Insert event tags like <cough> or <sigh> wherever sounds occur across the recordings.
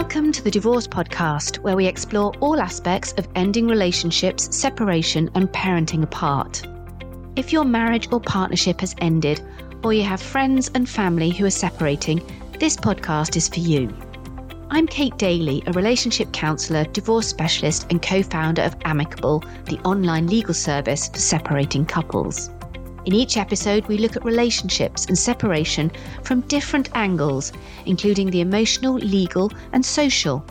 Welcome to the Divorce Podcast, where we explore all aspects of ending relationships, separation, and parenting apart. If your marriage or partnership has ended, or you have friends and family who are separating, this podcast is for you. I'm Kate Daly, a relationship counsellor, divorce specialist, and co founder of Amicable, the online legal service for separating couples. In each episode, we look at relationships and separation from different angles, including the emotional, legal, and social.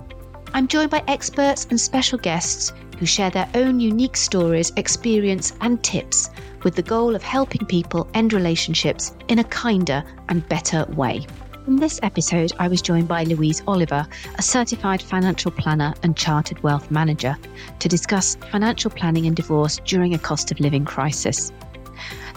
I'm joined by experts and special guests who share their own unique stories, experience, and tips with the goal of helping people end relationships in a kinder and better way. In this episode, I was joined by Louise Oliver, a certified financial planner and chartered wealth manager, to discuss financial planning and divorce during a cost of living crisis.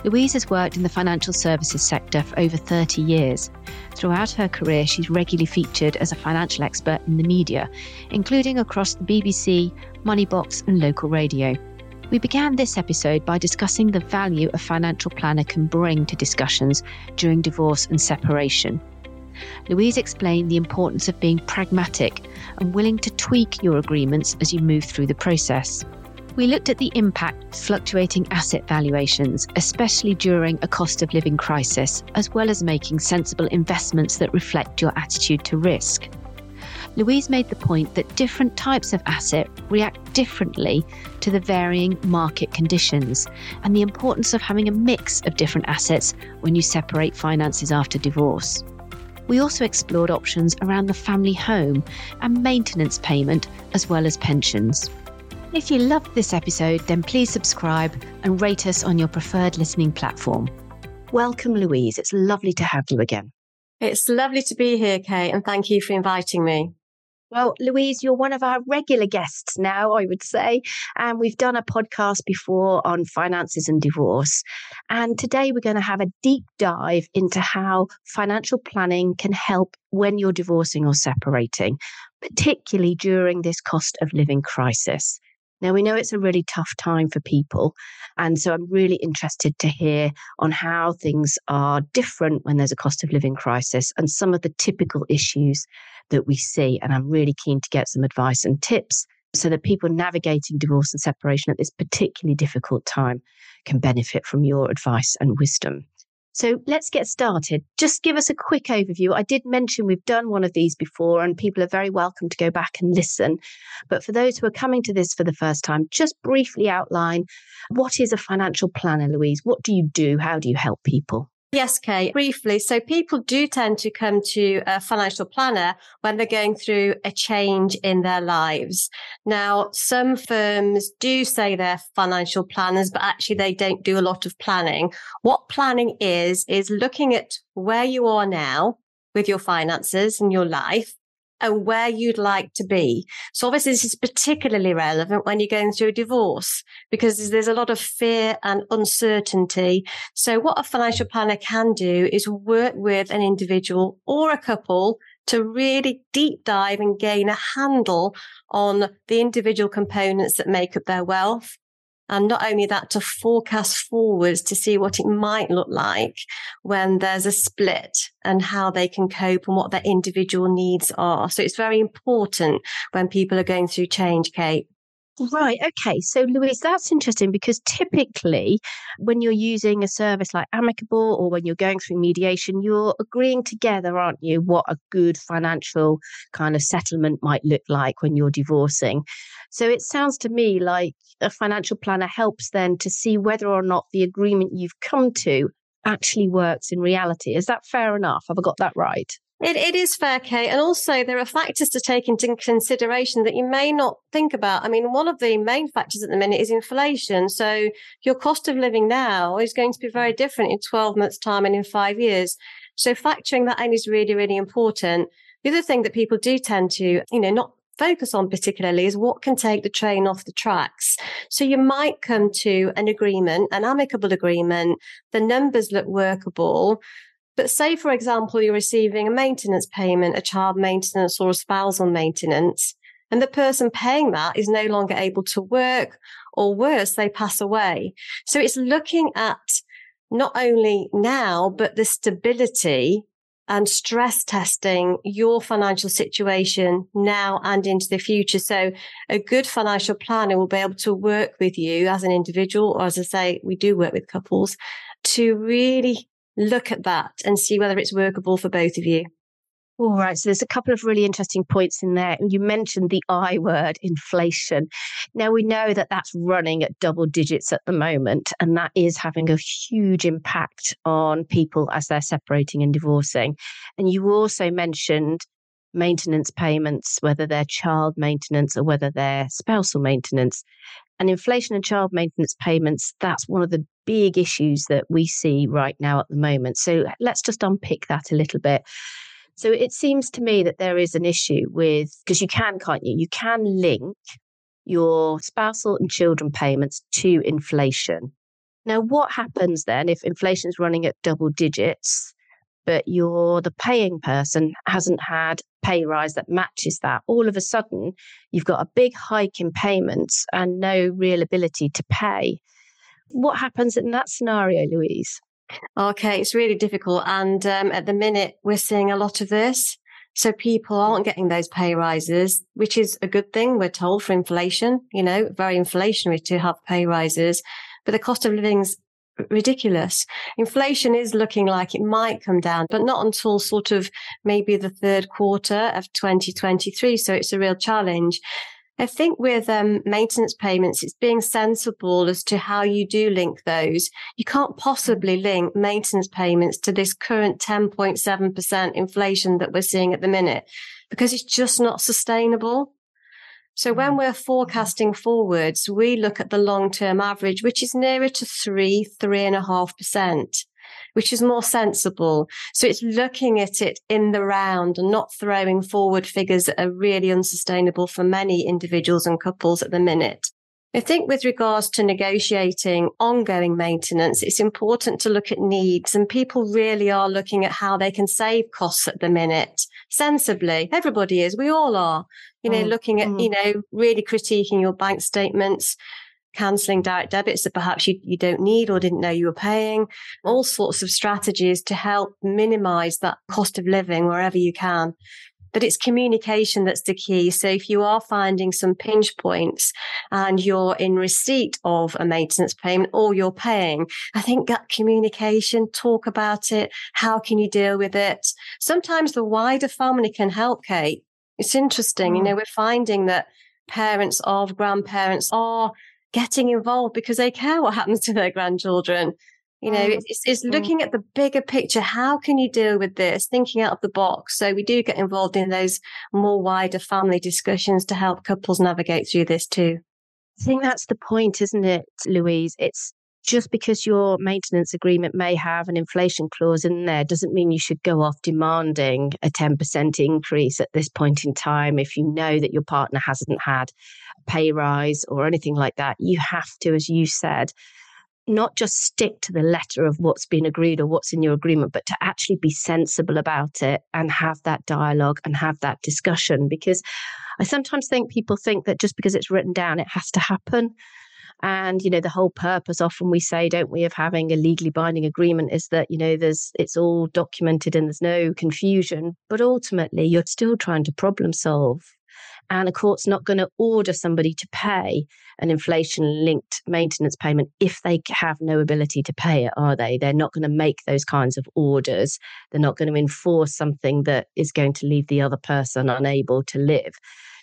Louise has worked in the financial services sector for over 30 years. Throughout her career, she's regularly featured as a financial expert in the media, including across the BBC, Moneybox, and local radio. We began this episode by discussing the value a financial planner can bring to discussions during divorce and separation. Louise explained the importance of being pragmatic and willing to tweak your agreements as you move through the process. We looked at the impact fluctuating asset valuations, especially during a cost of living crisis, as well as making sensible investments that reflect your attitude to risk. Louise made the point that different types of asset react differently to the varying market conditions and the importance of having a mix of different assets when you separate finances after divorce. We also explored options around the family home and maintenance payment, as well as pensions. If you loved this episode, then please subscribe and rate us on your preferred listening platform. Welcome, Louise. It's lovely to have you again. It's lovely to be here, Kate, and thank you for inviting me. Well, Louise, you're one of our regular guests now, I would say. And we've done a podcast before on finances and divorce. And today we're going to have a deep dive into how financial planning can help when you're divorcing or separating, particularly during this cost of living crisis. Now, we know it's a really tough time for people. And so I'm really interested to hear on how things are different when there's a cost of living crisis and some of the typical issues that we see. And I'm really keen to get some advice and tips so that people navigating divorce and separation at this particularly difficult time can benefit from your advice and wisdom. So let's get started. Just give us a quick overview. I did mention we've done one of these before, and people are very welcome to go back and listen. But for those who are coming to this for the first time, just briefly outline what is a financial planner, Louise? What do you do? How do you help people? Yes, Kate, briefly. So people do tend to come to a financial planner when they're going through a change in their lives. Now, some firms do say they're financial planners, but actually they don't do a lot of planning. What planning is, is looking at where you are now with your finances and your life and where you'd like to be. So obviously this is particularly relevant when you're going through a divorce because there's a lot of fear and uncertainty. So what a financial planner can do is work with an individual or a couple to really deep dive and gain a handle on the individual components that make up their wealth and not only that, to forecast forwards to see what it might look like when there's a split and how they can cope and what their individual needs are. So it's very important when people are going through change, Kate. Right. Okay. So, Louise, that's interesting because typically when you're using a service like Amicable or when you're going through mediation, you're agreeing together, aren't you, what a good financial kind of settlement might look like when you're divorcing. So it sounds to me like a financial planner helps then to see whether or not the agreement you've come to actually works in reality. Is that fair enough? Have I got that right? It, it is fair, Kate. And also, there are factors to take into consideration that you may not think about. I mean, one of the main factors at the minute is inflation. So, your cost of living now is going to be very different in 12 months' time and in five years. So, factoring that in is really, really important. The other thing that people do tend to, you know, not focus on particularly is what can take the train off the tracks. So you might come to an agreement, an amicable agreement. The numbers look workable. But say, for example, you're receiving a maintenance payment, a child maintenance or a spousal maintenance, and the person paying that is no longer able to work or worse, they pass away. So it's looking at not only now, but the stability and stress testing your financial situation now and into the future. So a good financial planner will be able to work with you as an individual, or as I say, we do work with couples to really look at that and see whether it's workable for both of you. All right. So there's a couple of really interesting points in there. And you mentioned the I word, inflation. Now we know that that's running at double digits at the moment, and that is having a huge impact on people as they're separating and divorcing. And you also mentioned maintenance payments, whether they're child maintenance or whether they're spousal maintenance. And inflation and child maintenance payments, that's one of the big issues that we see right now at the moment. So let's just unpick that a little bit. So it seems to me that there is an issue with, because you can, can't you? You can link your spousal and children payments to inflation. Now, what happens then if inflation is running at double digits, but you're the paying person hasn't had pay rise that matches that? All of a sudden, you've got a big hike in payments and no real ability to pay. What happens in that scenario, Louise? Okay, it's really difficult. And um, at the minute, we're seeing a lot of this. So people aren't getting those pay rises, which is a good thing. We're told for inflation, you know, very inflationary to have pay rises, but the cost of living's ridiculous. Inflation is looking like it might come down, but not until sort of maybe the third quarter of 2023. So it's a real challenge. I think with um, maintenance payments, it's being sensible as to how you do link those. You can't possibly link maintenance payments to this current 10.7% inflation that we're seeing at the minute because it's just not sustainable. So when mm. we're forecasting forwards, we look at the long term average, which is nearer to three, three and a half percent which is more sensible. So it's looking at it in the round and not throwing forward figures that are really unsustainable for many individuals and couples at the minute. I think with regards to negotiating ongoing maintenance, it's important to look at needs and people really are looking at how they can save costs at the minute sensibly. Everybody is. We all are, you know, mm. looking at, mm. you know, really critiquing your bank statements, cancelling direct debits that perhaps you, you don't need or didn't know you were paying, all sorts of strategies to help minimize that cost of living wherever you can. But it's communication that's the key. So if you are finding some pinch points and you're in receipt of a maintenance payment or you're paying, I think that communication, talk about it. How can you deal with it? Sometimes the wider family can help, Kate. It's interesting. You hmm. know, we're finding that parents of grandparents are getting involved because they care what happens to their grandchildren. You know, mm. it's, it's mm. looking at the bigger picture. How can you deal with this? Thinking out of the box. So we do get involved in those more wider family discussions to help couples navigate through this too. I think that's the point, isn't it, Louise? It's just because your maintenance agreement may have an inflation clause in there doesn't mean you should go off demanding a 10% increase at this point in time if you know that your partner hasn't had a pay rise or anything like that. You have to, as you said, not just stick to the letter of what's been agreed or what's in your agreement, but to actually be sensible about it and have that dialogue and have that discussion. Because I sometimes think people think that just because it's written down, it has to happen. And, you know, the whole purpose often we say, don't we, of having a legally binding agreement is that, you know, there's it's all documented and there's no confusion. But ultimately you're still trying to problem solve and a court's not going to order somebody to pay an inflation linked maintenance payment if they have no ability to pay it, are they? They're not going to make those kinds of orders. They're not going to enforce something that is going to leave the other person unable to live.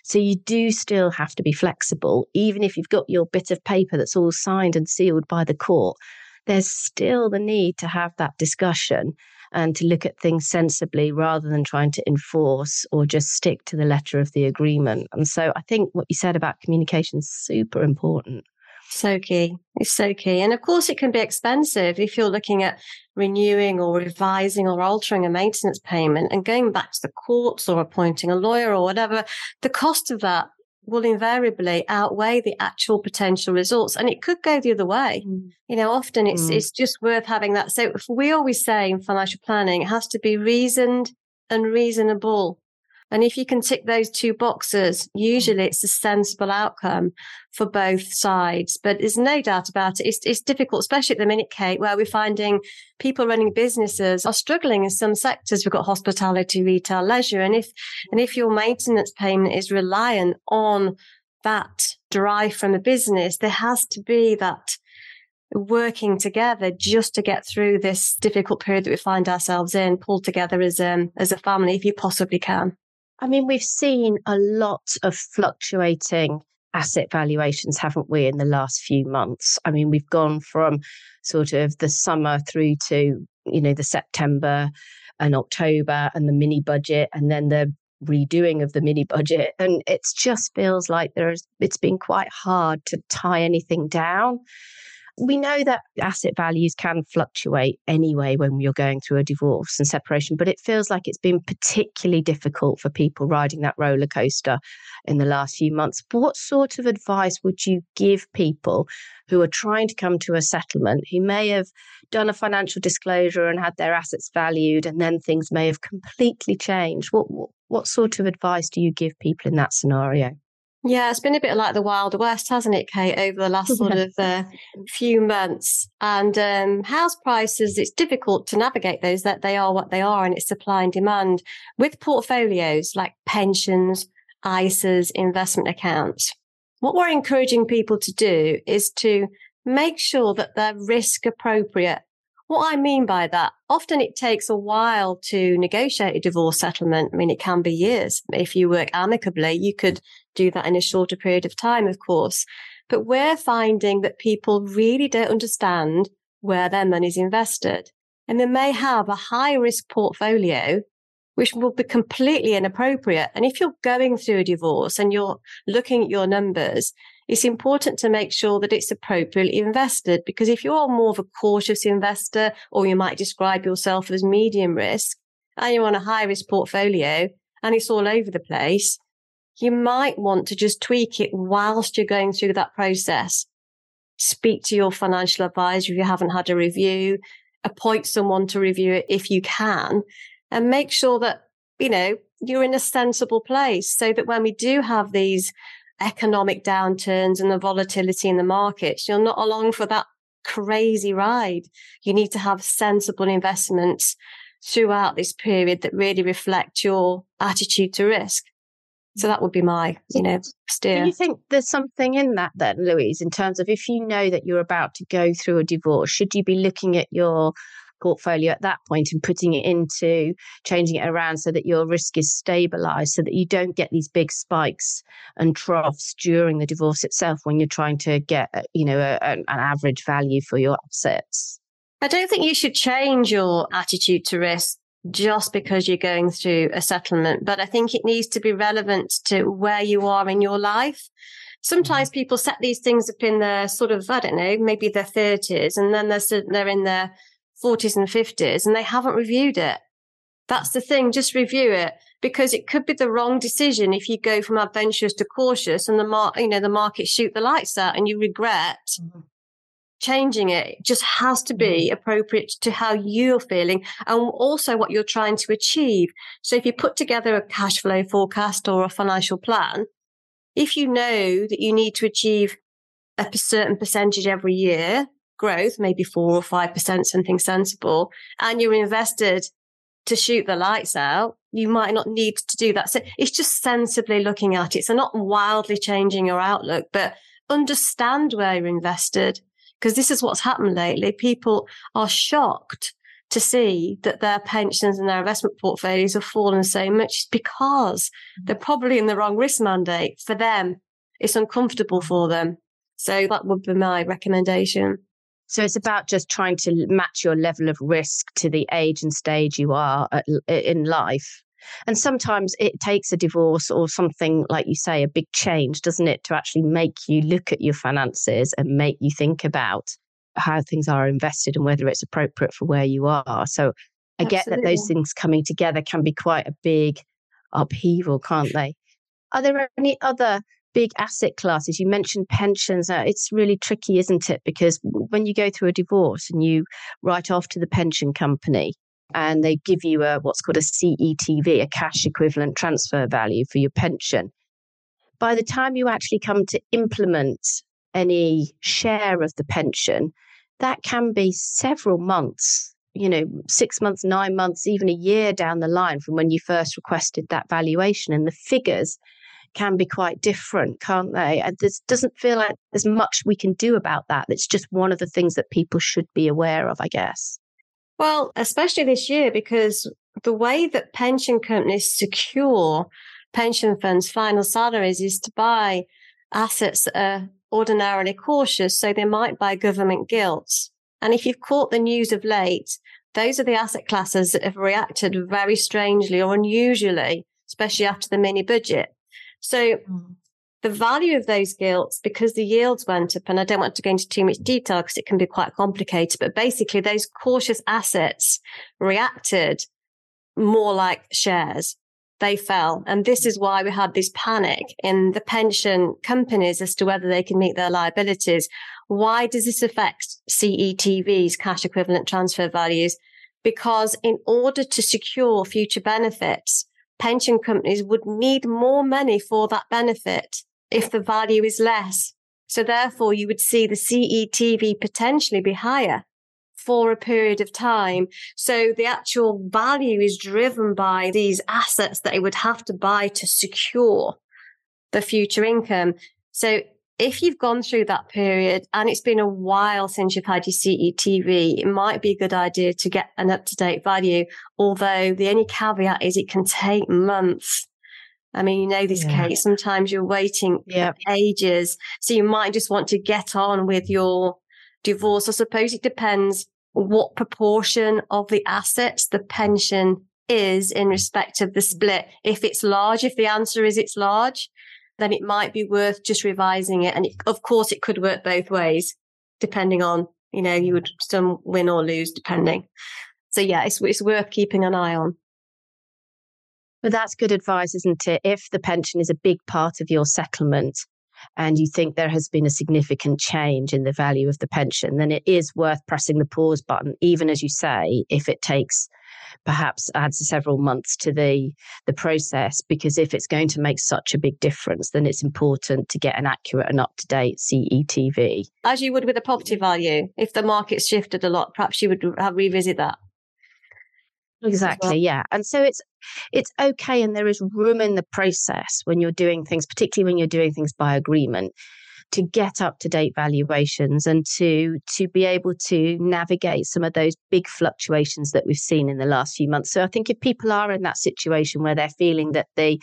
So you do still have to be flexible, even if you've got your bit of paper that's all signed and sealed by the court. There's still the need to have that discussion and to look at things sensibly rather than trying to enforce or just stick to the letter of the agreement. And so I think what you said about communication is super important. So key. It's so key. And of course, it can be expensive if you're looking at renewing or revising or altering a maintenance payment and going back to the courts or appointing a lawyer or whatever. The cost of that will invariably outweigh the actual potential results. And it could go the other way. Mm. You know, often it's, mm. it's just worth having that. So we always say in financial planning, it has to be reasoned and reasonable. And if you can tick those two boxes, usually it's a sensible outcome for both sides. But there's no doubt about it. It's, it's difficult, especially at the minute, Kate, where we're finding people running businesses are struggling in some sectors. We've got hospitality, retail, leisure. And if, and if your maintenance payment is reliant on that drive from the business, there has to be that working together just to get through this difficult period that we find ourselves in, pulled together as um, as a family if you possibly can. I mean, we've seen a lot of fluctuating asset valuations, haven't we, in the last few months? I mean, we've gone from sort of the summer through to, you know, the September and October and the mini budget and then the redoing of the mini budget. And it just feels like there's it's been quite hard to tie anything down we know that asset values can fluctuate anyway when you're going through a divorce and separation, but it feels like it's been particularly difficult for people riding that roller coaster in the last few months. What sort of advice would you give people who are trying to come to a settlement, who may have done a financial disclosure and had their assets valued, and then things may have completely changed? What, what, sort of advice do you give people in that scenario? Yeah, it's been a bit like the Wild West, hasn't it, Kate, over the last sort <laughs> of uh, few months. And um, house prices, it's difficult to navigate those, that they are what they are, and it's supply and demand. With portfolios like pensions, ISAs, investment accounts, what we're encouraging people to do is to make sure that they're risk appropriate what I mean by that, often it takes a while to negotiate a divorce settlement. I mean, it can be years. If you work amicably, you could do that in a shorter period of time, of course. But we're finding that people really don't understand where their money's invested. And they may have a high risk portfolio, which will be completely inappropriate. And if you're going through a divorce and you're looking at your numbers, it's important to make sure that it's appropriately invested because if you're more of a cautious investor or you might describe yourself as medium risk and you're on a high risk portfolio and it's all over the place, you might want to just tweak it whilst you're going through that process. Speak to your financial advisor if you haven't had a review, appoint someone to review it if you can, and make sure that, you know, you're in a sensible place so that when we do have these economic downturns and the volatility in the markets. You're not along for that crazy ride. You need to have sensible investments throughout this period that really reflect your attitude to risk. So that would be my, you know, steer. Do you think there's something in that then, Louise, in terms of if you know that you're about to go through a divorce, should you be looking at your portfolio at that point and putting it into changing it around so that your risk is stabilized so that you don't get these big spikes and troughs during the divorce itself when you're trying to get uh, you know a, an average value for your assets i don't think you should change your attitude to risk just because you're going through a settlement but i think it needs to be relevant to where you are in your life sometimes mm-hmm. people set these things up in their sort of, I don't know, maybe their 30s, and then they're, they're in their 40s and 50s and they haven't reviewed it. That's the thing. Just review it because it could be the wrong decision if you go from adventurous to cautious and the mar- you know, the market shoot the lights out and you regret mm-hmm. changing it. It just has to be mm-hmm. appropriate to how you're feeling and also what you're trying to achieve. So if you put together a cash flow forecast or a financial plan, if you know that you need to achieve a certain percentage every year growth, maybe four or 5%, something sensible, and you're invested to shoot the lights out, you might not need to do that. So it's just sensibly looking at it. So not wildly changing your outlook, but understand where you're invested. Because this is what's happened lately. People are shocked to see that their pensions and their investment portfolios have fallen so much because they're probably in the wrong risk mandate for them. It's uncomfortable for them. So that would be my recommendation. So it's about just trying to match your level of risk to the age and stage you are at, in life. And sometimes it takes a divorce or something, like you say, a big change, doesn't it, to actually make you look at your finances and make you think about how things are invested and whether it's appropriate for where you are. So I Absolutely. get that those things coming together can be quite a big upheaval, can't they? Are there any other big asset classes. You mentioned pensions. Uh, it's really tricky, isn't it? Because when you go through a divorce and you write off to the pension company, and they give you a what's called a CETV, a cash equivalent transfer value for your pension. By the time you actually come to implement any share of the pension, that can be several months, you know, six months, nine months, even a year down the line from when you first requested that valuation. And the figures can be quite different, can't they? And this doesn't feel like there's much we can do about that. It's just one of the things that people should be aware of, I guess. Well, especially this year, because the way that pension companies secure pension funds' final salaries is to buy assets that are ordinarily cautious. So they might buy government gilts. And if you've caught the news of late, those are the asset classes that have reacted very strangely or unusually, especially after the mini budget. So mm. the value of those gilts, because the yields went up, and I don't want to go into too much detail because it can be quite complicated, but basically those cautious assets reacted more like shares. They fell. And this is why we had this panic in the pension companies as to whether they can meet their liabilities. Why does this affect CETVs, cash equivalent transfer values? Because in order to secure future benefits, pension companies would need more money for that benefit if the value is less. So therefore you would see the CETV potentially be higher for a period of time. So the actual value is driven by these assets that they would have to buy to secure the future income. So if you've gone through that period and it's been a while since you've had your CETV, it might be a good idea to get an up to date value. Although the only caveat is it can take months. I mean, you know, this yeah. case, sometimes you're waiting yep. ages. So you might just want to get on with your divorce. I suppose it depends what proportion of the assets the pension is in respect of the mm. split. If it's large, if the answer is it's large, then it might be worth just revising it. And it, of course, it could work both ways, depending on, you know, you would some win or lose depending. So yeah, it's, it's worth keeping an eye on. But that's good advice, isn't it? If the pension is a big part of your settlement and you think there has been a significant change in the value of the pension, then it is worth pressing the pause button, even as you say, if it takes perhaps adds several months to the the process because if it's going to make such a big difference then it's important to get an accurate and up to date CETV as you would with a property value. If the market's shifted a lot perhaps you would have revisit that. Exactly well. yeah. And so it's it's okay and there is room in the process when you're doing things particularly when you're doing things by agreement to get up to date valuations and to to be able to navigate some of those big fluctuations that we've seen in the last few months. So I think if people are in that situation where they're feeling that the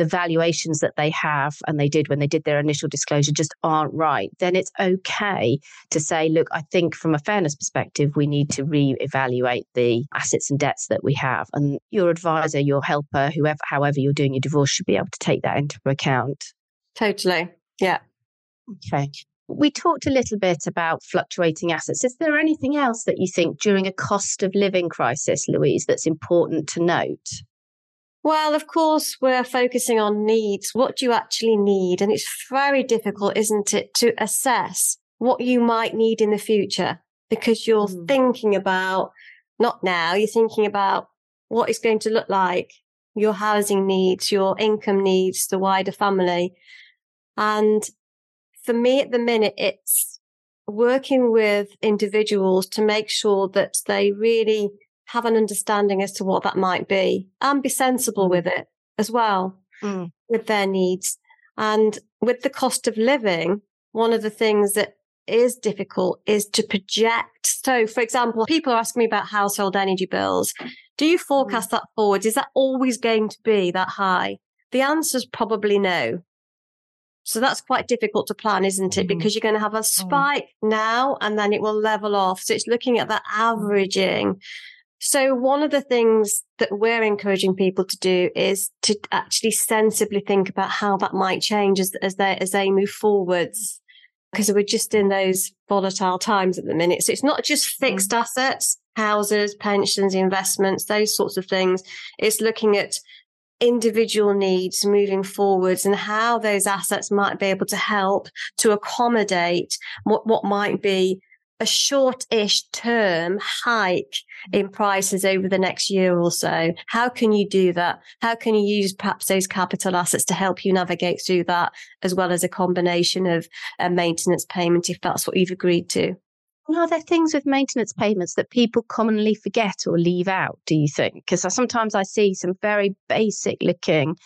the valuations that they have and they did when they did their initial disclosure just aren't right, then it's okay to say, look, I think from a fairness perspective, we need to re-evaluate the assets and debts that we have. And your advisor, your helper, whoever, however you're doing your divorce, should be able to take that into account. Totally. Yeah. Okay. We talked a little bit about fluctuating assets. Is there anything else that you think during a cost of living crisis, Louise, that's important to note? Well, of course, we're focusing on needs. What do you actually need? And it's very difficult, isn't it, to assess what you might need in the future because you're mm. thinking about not now, you're thinking about what it's going to look like, your housing needs, your income needs, the wider family. And for me at the minute, it's working with individuals to make sure that they really have an understanding as to what that might be and be sensible mm. with it as well mm. with their needs. And with the cost of living, one of the things that is difficult is to project. So, for example, people are asking me about household energy bills. Do you mm. forecast that forward? Is that always going to be that high? The answer is probably no. So that's quite difficult to plan, isn't it? Mm-hmm. Because you're going to have a mm. spike mm-hmm. now and then it will level off. So it's looking at that averaging. So one of the things that we're encouraging people to do is to actually sensibly think about how that might change as, as they, as they move forwards. Because we're just in those volatile times at the minute. So it's not just fixed mm-hmm. assets, houses, pensions, investments, those sorts of things. It's looking at individual needs moving forwards and how those assets might be able to help to accommodate what, what might be a short-ish term hike in prices over the next year or so. How can you do that? How can you use perhaps those capital assets to help you navigate through that, as well as a combination of a maintenance payment if that's what you've agreed to? Are there things with maintenance payments that people commonly forget or leave out, do you think? Because sometimes I see some very basic looking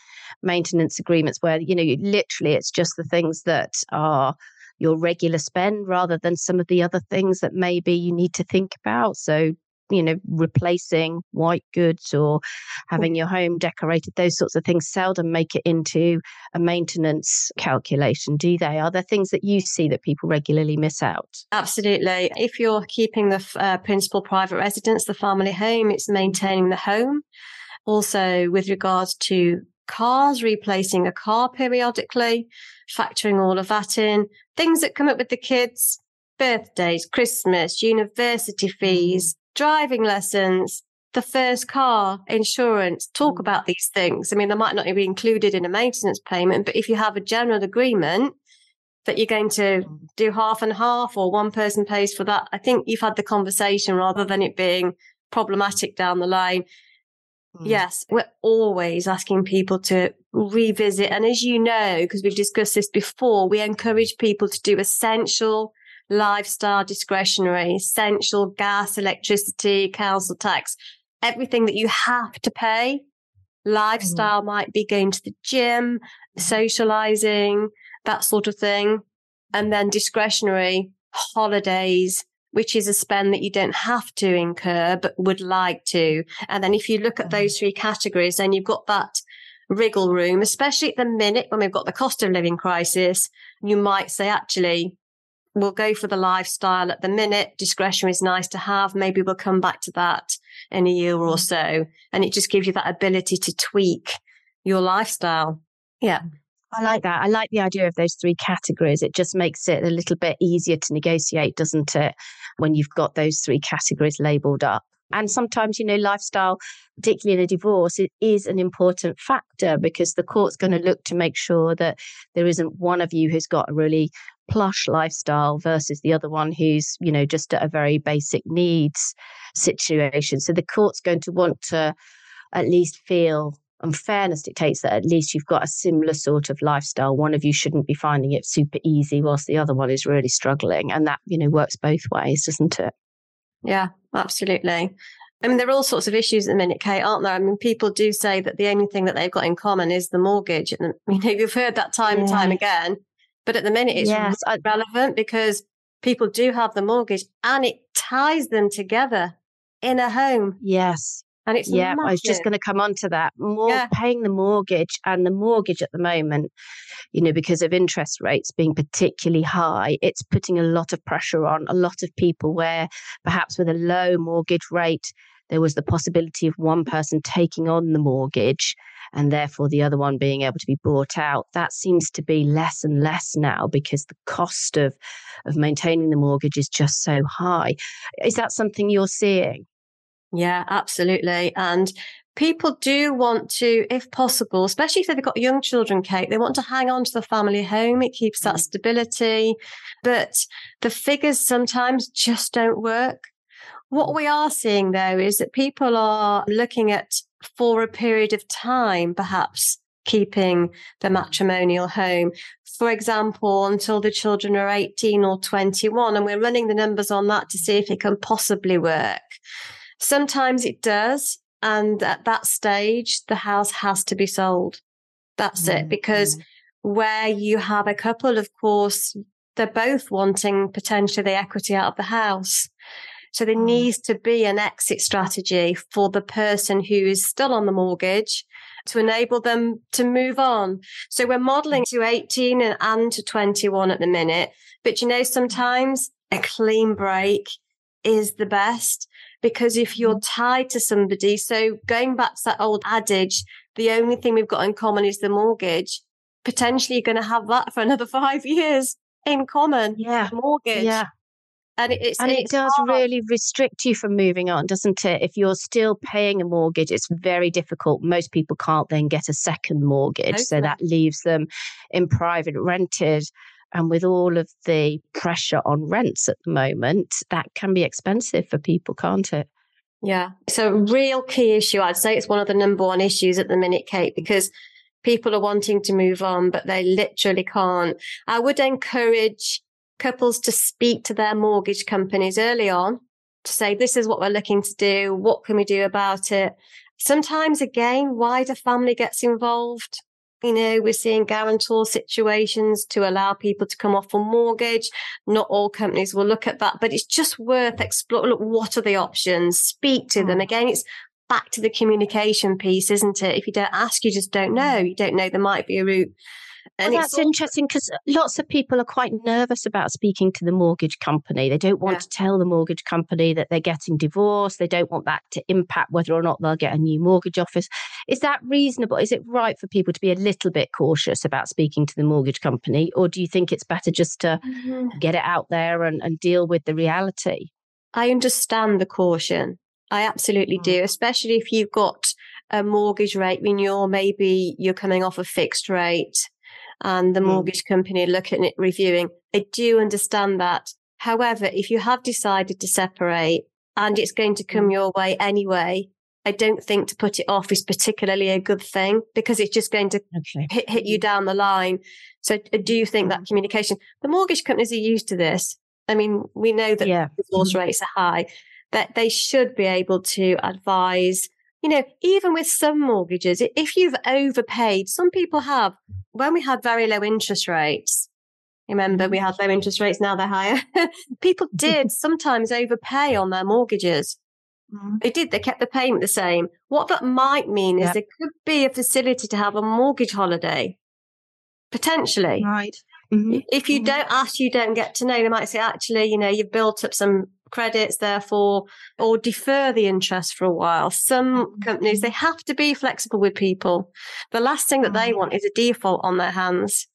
maintenance agreements where, you know, literally it's just the things that are your regular spend rather than some of the other things that maybe you need to think about. So, you know, replacing white goods or having your home decorated, those sorts of things seldom make it into a maintenance calculation, do they? Are there things that you see that people regularly miss out? Absolutely. If you're keeping the uh, principal private residence, the family home, it's maintaining the home. Also, with regards to cars, replacing a car periodically, factoring all of that in, things that come up with the kids, birthdays, Christmas, university fees, driving lessons, the first car, insurance, talk mm. about these things. I mean, they might not be included in a maintenance payment, but if you have a general agreement that you're going to mm. do half and half or one person pays for that, I think you've had the conversation rather than it being problematic down the line. Mm. Yes, we're always asking people to revisit. And as you know, because we've discussed this before, we encourage people to do essential lifestyle discretionary, essential gas, electricity, council tax, everything that you have to pay. Lifestyle mm. might be going to the gym, socializing, that sort of thing. And then discretionary holidays, which is a spend that you don't have to incur, but would like to. And then if you look at those three categories, then you've got that wriggle room, especially at the minute when we've got the cost of living crisis. You might say, actually, we'll go for the lifestyle at the minute. Discretion is nice to have. Maybe we'll come back to that in a year or so. And it just gives you that ability to tweak your lifestyle. Yeah. I like that. I like the idea of those three categories. It just makes it a little bit easier to negotiate, doesn't it? When you've got those three categories labeled up. And sometimes, you know, lifestyle, particularly in a divorce, it is an important factor because the court's going to look to make sure that there isn't one of you who's got a really plush lifestyle versus the other one who's, you know, just at a very basic needs situation. So the court's going to want to at least feel and fairness dictates that at least you've got a similar sort of lifestyle. One of you shouldn't be finding it super easy whilst the other one is really struggling. And that, you know, works both ways, doesn't it? Yeah, absolutely. I mean, there are all sorts of issues at the minute, Kate, aren't there? I mean, people do say that the only thing that they've got in common is the mortgage. And <laughs> you know, you've heard that time yeah. and time again. But at the minute, it's yes, relevant because people do have the mortgage and it ties them together in a home. Yes. And it's yeah. I was just going to come on to that. More yeah. paying the mortgage and the mortgage at the moment, you know, because of interest rates being particularly high, it's putting a lot of pressure on a lot of people where perhaps with a low mortgage rate, there was the possibility of one person taking on the mortgage and therefore the other one being able to be bought out. That seems to be less and less now because the cost of, of maintaining the mortgage is just so high. Is that something you're seeing? Yeah, absolutely. And people do want to, if possible, especially if they've got young children, Kate, they want to hang on to the family home. It keeps that mm. stability. But the figures sometimes just don't work. What we are seeing though is that people are looking at for a period of time, perhaps keeping the matrimonial home. For example, until the children are 18 or 21, and we're running the numbers on that to see if it can possibly work. Sometimes it does. And at that stage, the house has to be sold. That's mm-hmm. it. Because where you have a couple, of course, they're both wanting potentially the equity out of the house. So there mm. needs to be an exit strategy for the person who is still on the mortgage to enable them to move on. So we're modeling to 18 and, and to 21 at the minute. But you know, sometimes a clean break is the best because if you're mm. tied to somebody, so going back to that old adage, the only thing we've got in common is the mortgage. Potentially you're going to have that for another <laughs> five years in common. Yeah. Mortgage. Yeah. And, it's, and it does hard. really restrict you from moving on, doesn't it? If you're still paying a mortgage, it's very difficult. Most people can't then get a second mortgage. So that leaves them in private rented And with all of the pressure on rents at the moment, that can be expensive for people, can't it? Yeah. It's a real key issue. I'd say it's one of the number one issues at the minute, Kate, because people are wanting to move on, but they literally can't. I would encourage couples to speak to their mortgage companies early on to say, this is what we're looking to do. What can we do about it? Sometimes again, wider family gets involved. You know, we're seeing guarantor situations to allow people to come off a mortgage. Not all companies will look at that, but it's just worth exploring. Look, what are the options? Speak to them. Mm. Again, it's back to the communication piece, isn't it? If you don't ask, you just don't know. You don't know there might be a route and that's interesting because lots of people are quite nervous about speaking to the mortgage company. They don't want yeah. to tell the mortgage company that they're getting divorced. They don't want that to impact whether or not they'll get a new mortgage office. Is that reasonable? Is it right for people to be a little bit cautious about speaking to the mortgage company? Or do you think it's better just to mm-hmm. get it out there and, and deal with the reality? I understand the caution. I absolutely mm. do, especially if you've got a mortgage rate you're maybe you're coming off a fixed rate and the mm. mortgage company looking at reviewing. I do understand that. However, if you have decided to separate and it's going to come mm. your way anyway, I don't think to put it off is particularly a good thing because it's just going to okay. hit, hit you down the line. So I do think that mm. communication, the mortgage companies are used to this. I mean, we know that yeah. divorce rates are high, that they should be able to advise you know, even with some mortgages, if you've overpaid, some people have, when we had very low interest rates, remember we had low interest rates, now they're higher. <laughs> people did <laughs> sometimes overpay on their mortgages. Mm-hmm. They did, they kept the payment the same. What that might mean is yep. there could be a facility to have a mortgage holiday, potentially. Right. Mm-hmm. If you mm-hmm. don't ask, you don't get to know. They might say, actually, you know, you've built up some credits, therefore, or defer the interest for a while. Some mm-hmm. companies, they have to be flexible with people. The last thing that they mm-hmm. want is a default on their hands.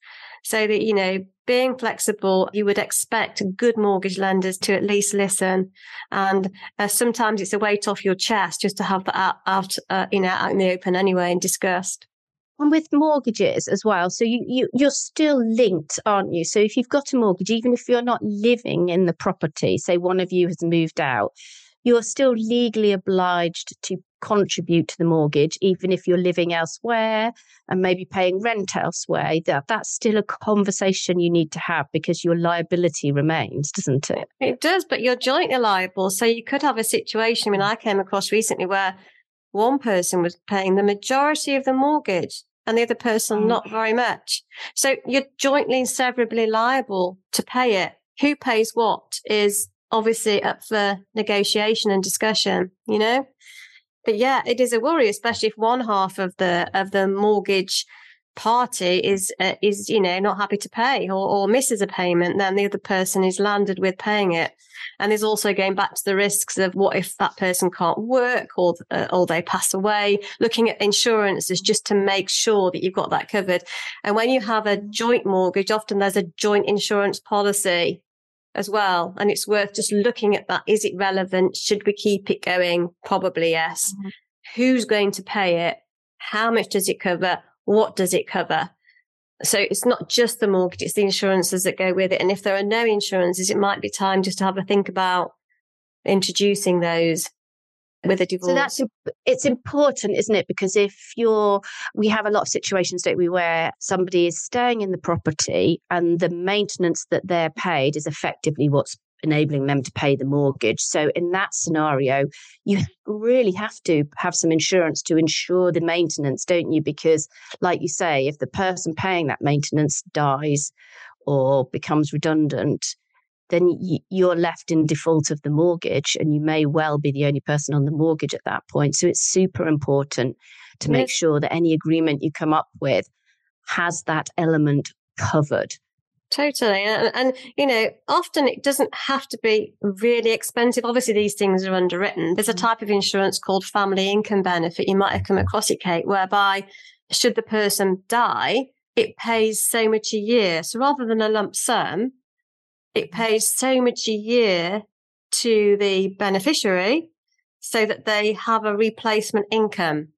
So that, you know, being flexible, you would expect good mortgage lenders to at least listen. And uh, sometimes it's a weight off your chest just to have that out, out uh, you know, out in the open anyway and discussed and with mortgages as well. So you, you you're still linked, aren't you? So if you've got a mortgage, even if you're not living in the property, say one of you has moved out, you're still legally obliged to contribute to the mortgage, even if you're living elsewhere and maybe paying rent elsewhere. That that's still a conversation you need to have because your liability remains, doesn't it? It does, but you're jointly liable. So you could have a situation. I mean, I came across recently where one person was paying the majority of the mortgage and the other person mm. not very much. So you're jointly and severably liable to pay it. Who pays what is obviously up for negotiation and discussion, you know? But yeah, it is a worry, especially if one half of the of the mortgage party is uh, is you know not happy to pay or, or misses a payment, then the other person is landed with paying it. And there's also going back to the risks of what if that person can't work or uh, or they pass away. Looking at insurance is just to make sure that you've got that covered. And when you have a joint mortgage, often there's a joint insurance policy as well. And it's worth just looking at that. Is it relevant? Should we keep it going? Probably yes. Mm-hmm. Who's going to pay it? How much does it cover? What does it cover? So it's not just the mortgage, it's the insurances that go with it. And if there are no insurances, it might be time just to have a think about introducing those with a divorce. So that's it's important, isn't it? Because if you're, we have a lot of situations, don't we, where somebody is staying in the property and the maintenance that they're paid is effectively what's enabling them to pay the mortgage. So in that scenario, you really have to have some insurance to insure the maintenance, don't you? Because like you say, if the person paying that maintenance dies or becomes redundant, then you're left in default of the mortgage and you may well be the only person on the mortgage at that point. So it's super important to make sure that any agreement you come up with has that element covered. Totally. And, and, you know, often it doesn't have to be really expensive. Obviously, these things are underwritten. There's a mm. type of insurance called family income benefit. You might have come across it, Kate, whereby should the person die, it pays so much a year. So rather than a lump sum, it mm-hmm. pays so much a year to the beneficiary so that they have a replacement income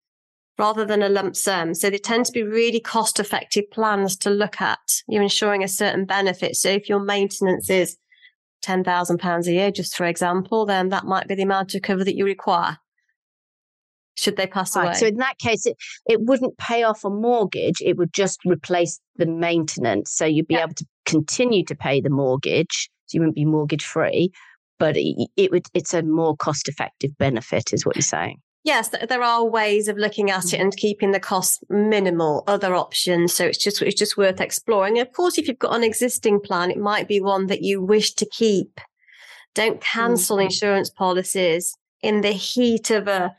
rather than a lump sum. So they tend to be really cost effective plans to look at. You're ensuring a certain benefit. So if your maintenance is £10,000 a year, just for example, then that might be the amount of cover that you require. Should they pass right. away? So in that case, it, it wouldn't pay off a mortgage. It would just replace the maintenance. So you'd be yeah. able to continue to pay the mortgage. So you wouldn't be mortgage free, but it, it would, it's a more cost effective benefit is what you're saying. Yes, there are ways of looking at it and keeping the costs minimal, other options. So it's just, it's just worth exploring. Of course, if you've got an existing plan, it might be one that you wish to keep. Don't cancel mm-hmm. insurance policies in the heat of a,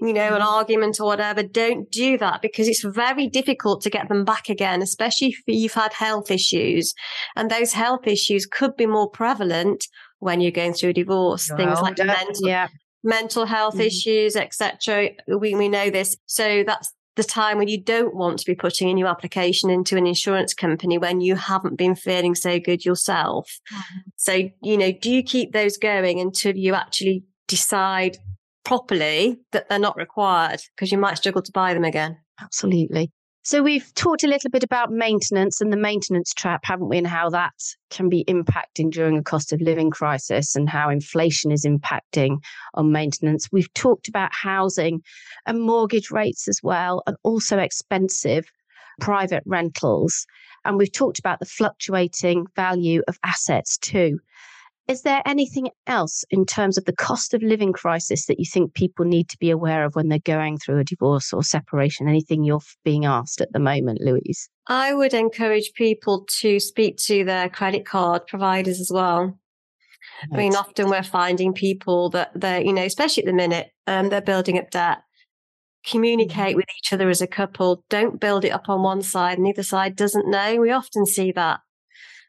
you know, an mm-hmm. argument or whatever. Don't do that because it's very difficult to get them back again, especially if you've had health issues. And those health issues could be more prevalent when you're going through a divorce, well, things like mental, yeah mental health mm-hmm. issues, etc. We, we know this. So that's the time when you don't want to be putting a new application into an insurance company when you haven't been feeling so good yourself. Mm-hmm. So, you know, do you keep those going until you actually decide properly that they're not required because you might struggle to buy them again? Absolutely. So we've talked a little bit about maintenance and the maintenance trap, haven't we, and how that can be impacting during a cost of living crisis and how inflation is impacting on maintenance. We've talked about housing and mortgage rates as well, and also expensive private rentals. And we've talked about the fluctuating value of assets too. Is there anything else in terms of the cost of living crisis that you think people need to be aware of when they're going through a divorce or separation? Anything you're being asked at the moment, Louise? I would encourage people to speak to their credit card providers as well. I mean, often we're finding people that they're, you know, especially at the minute, um, they're building up debt. Communicate mm-hmm. with each other as a couple. Don't build it up on one side and the other side doesn't know. We often see that.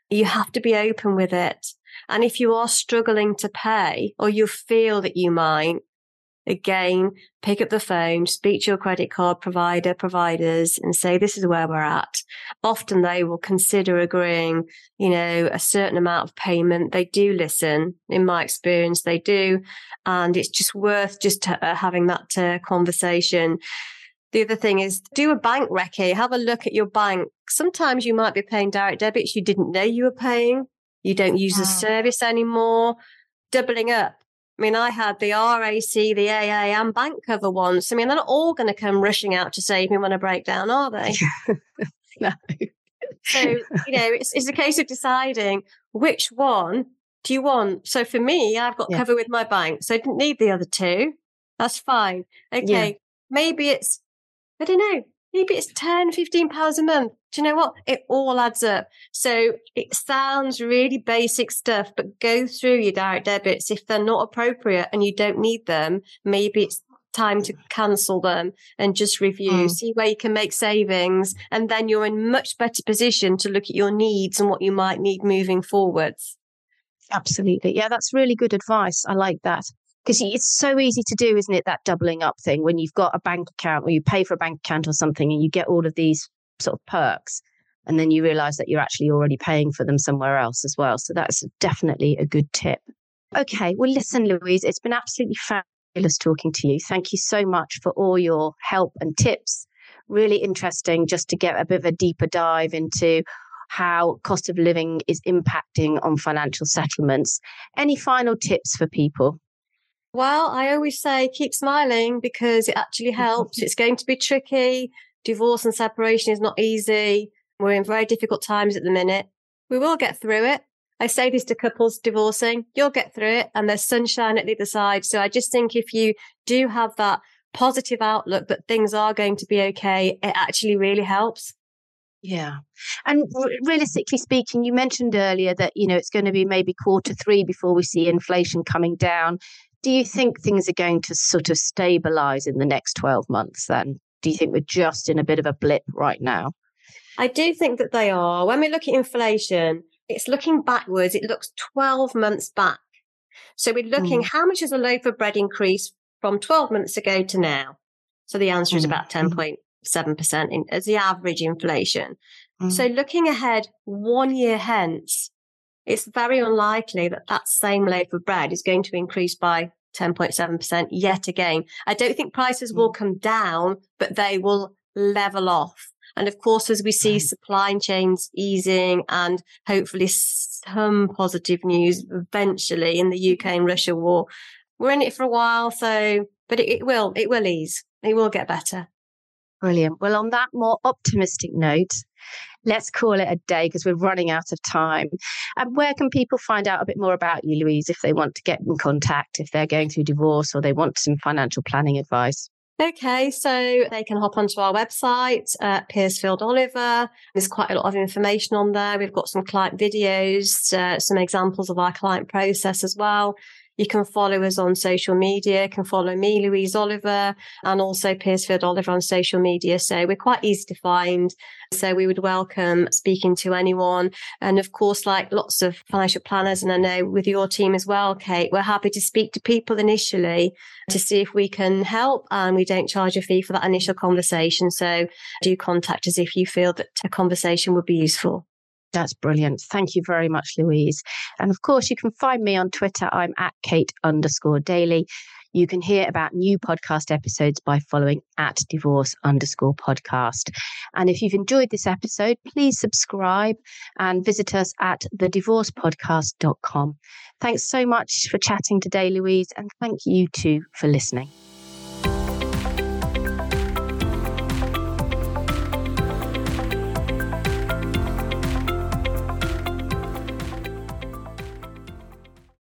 You have to be open with it. And if you are struggling to pay or you feel that you might, again, pick up the phone, speak to your credit card provider, providers and say, this is where we're at. Often they will consider agreeing, you know, a certain amount of payment. They do listen. In my experience, they do. And it's just worth just uh, having that uh, conversation. The other thing is do a bank recce, have a look at your bank. Sometimes you might be paying direct debits you didn't know you were paying. You don't use the service anymore. Doubling up. I mean, I had the RAC, the AA, and bank cover once. I mean, they're not all going to come rushing out to save me when I break down, are they? <laughs> no. so, you know, it's, it's a case of deciding which one do you want. So for me, I've got yeah. cover with my bank, so I didn't need the other two. That's fine. Okay. Yeah. Maybe it's, I don't know, maybe it's 10, 15 pounds a month. Do you know what? It all adds up. So it sounds really basic stuff, but go through your direct debits. If they're not appropriate and you don't need them, maybe it's time to cancel them and just review, mm. see where you can make savings. And then you're in much better position to look at your needs and what you might need moving forwards. Absolutely. Yeah, that's really good advice. I like that because it's so easy to do, isn't it? That doubling up thing when you've got a bank account or you pay for a bank account or something and you get all of these sort of perks. And then you realize that you're actually already paying for them somewhere else as well. So that's definitely a good tip. Okay. Well, listen, Louise, it's been absolutely fabulous talking to you. Thank you so much for all your help and tips. Really interesting just to get a bit of a deeper dive into how cost of living is impacting on financial settlements. Any final tips for people? Well, I always say keep smiling because it actually <laughs> helps. it's going to be tricky. Divorce and separation is not easy. We're in very difficult times at the minute. We will get through it. I say this to couples divorcing, you'll get through it and there's sunshine at the other side. So I just think if you do have that positive outlook that things are going to be okay, it actually really helps. Yeah. And realistically speaking, you mentioned earlier that, you know, it's going to be maybe quarter three before we see inflation coming down. Do you think things are going to sort of stabilize in the next 12 months then? Do you think we're just in a bit of a blip right now? I do think that they are. When we look at inflation, it's looking backwards. It looks 12 months back. So we're looking, mm. how much has a loaf of bread increased from 12 months ago to now? So the answer mm. is about 10.7% mm-hmm. in, as the average inflation. Mm. So looking ahead one year hence, it's very unlikely that that same loaf of bread is going to increase by 10.7% yet again. I don't think prices will mm. come down, but they will level off. And of course, as we see right. supply chains easing and hopefully some positive news eventually in the Ukraine and Russia war, we're in it for a while. So, but it, it will, it will ease. It will get better. Brilliant. Well, on that more optimistic note, let's call it a day because we're running out of time. And where can people find out a bit more about you, Louise, if they want to get in contact, if they're going through divorce or they want some financial planning advice? Okay, so they can hop onto our website at Piercefield Oliver. There's quite a lot of information on there. We've got some client videos, uh, some examples of our client process as well. You can follow us on social media, you can follow me, Louise Oliver, and also Piercefield Oliver on social media. So we're quite easy to find. So we would welcome speaking to anyone. And of course, like lots of financial planners, and I know with your team as well, Kate, we're happy to speak to people initially to see if we can help. And we don't charge a fee for that initial conversation. So do contact us if you feel that a conversation would be useful. That's brilliant. Thank you very much, Louise. And of course, you can find me on Twitter. I'm at Kate underscore daly. You can hear about new podcast episodes by following at divorce underscore podcast. And if you've enjoyed this episode, please subscribe and visit us at thedivorcepodcast.com. Thanks so much for chatting today, Louise, and thank you too for listening.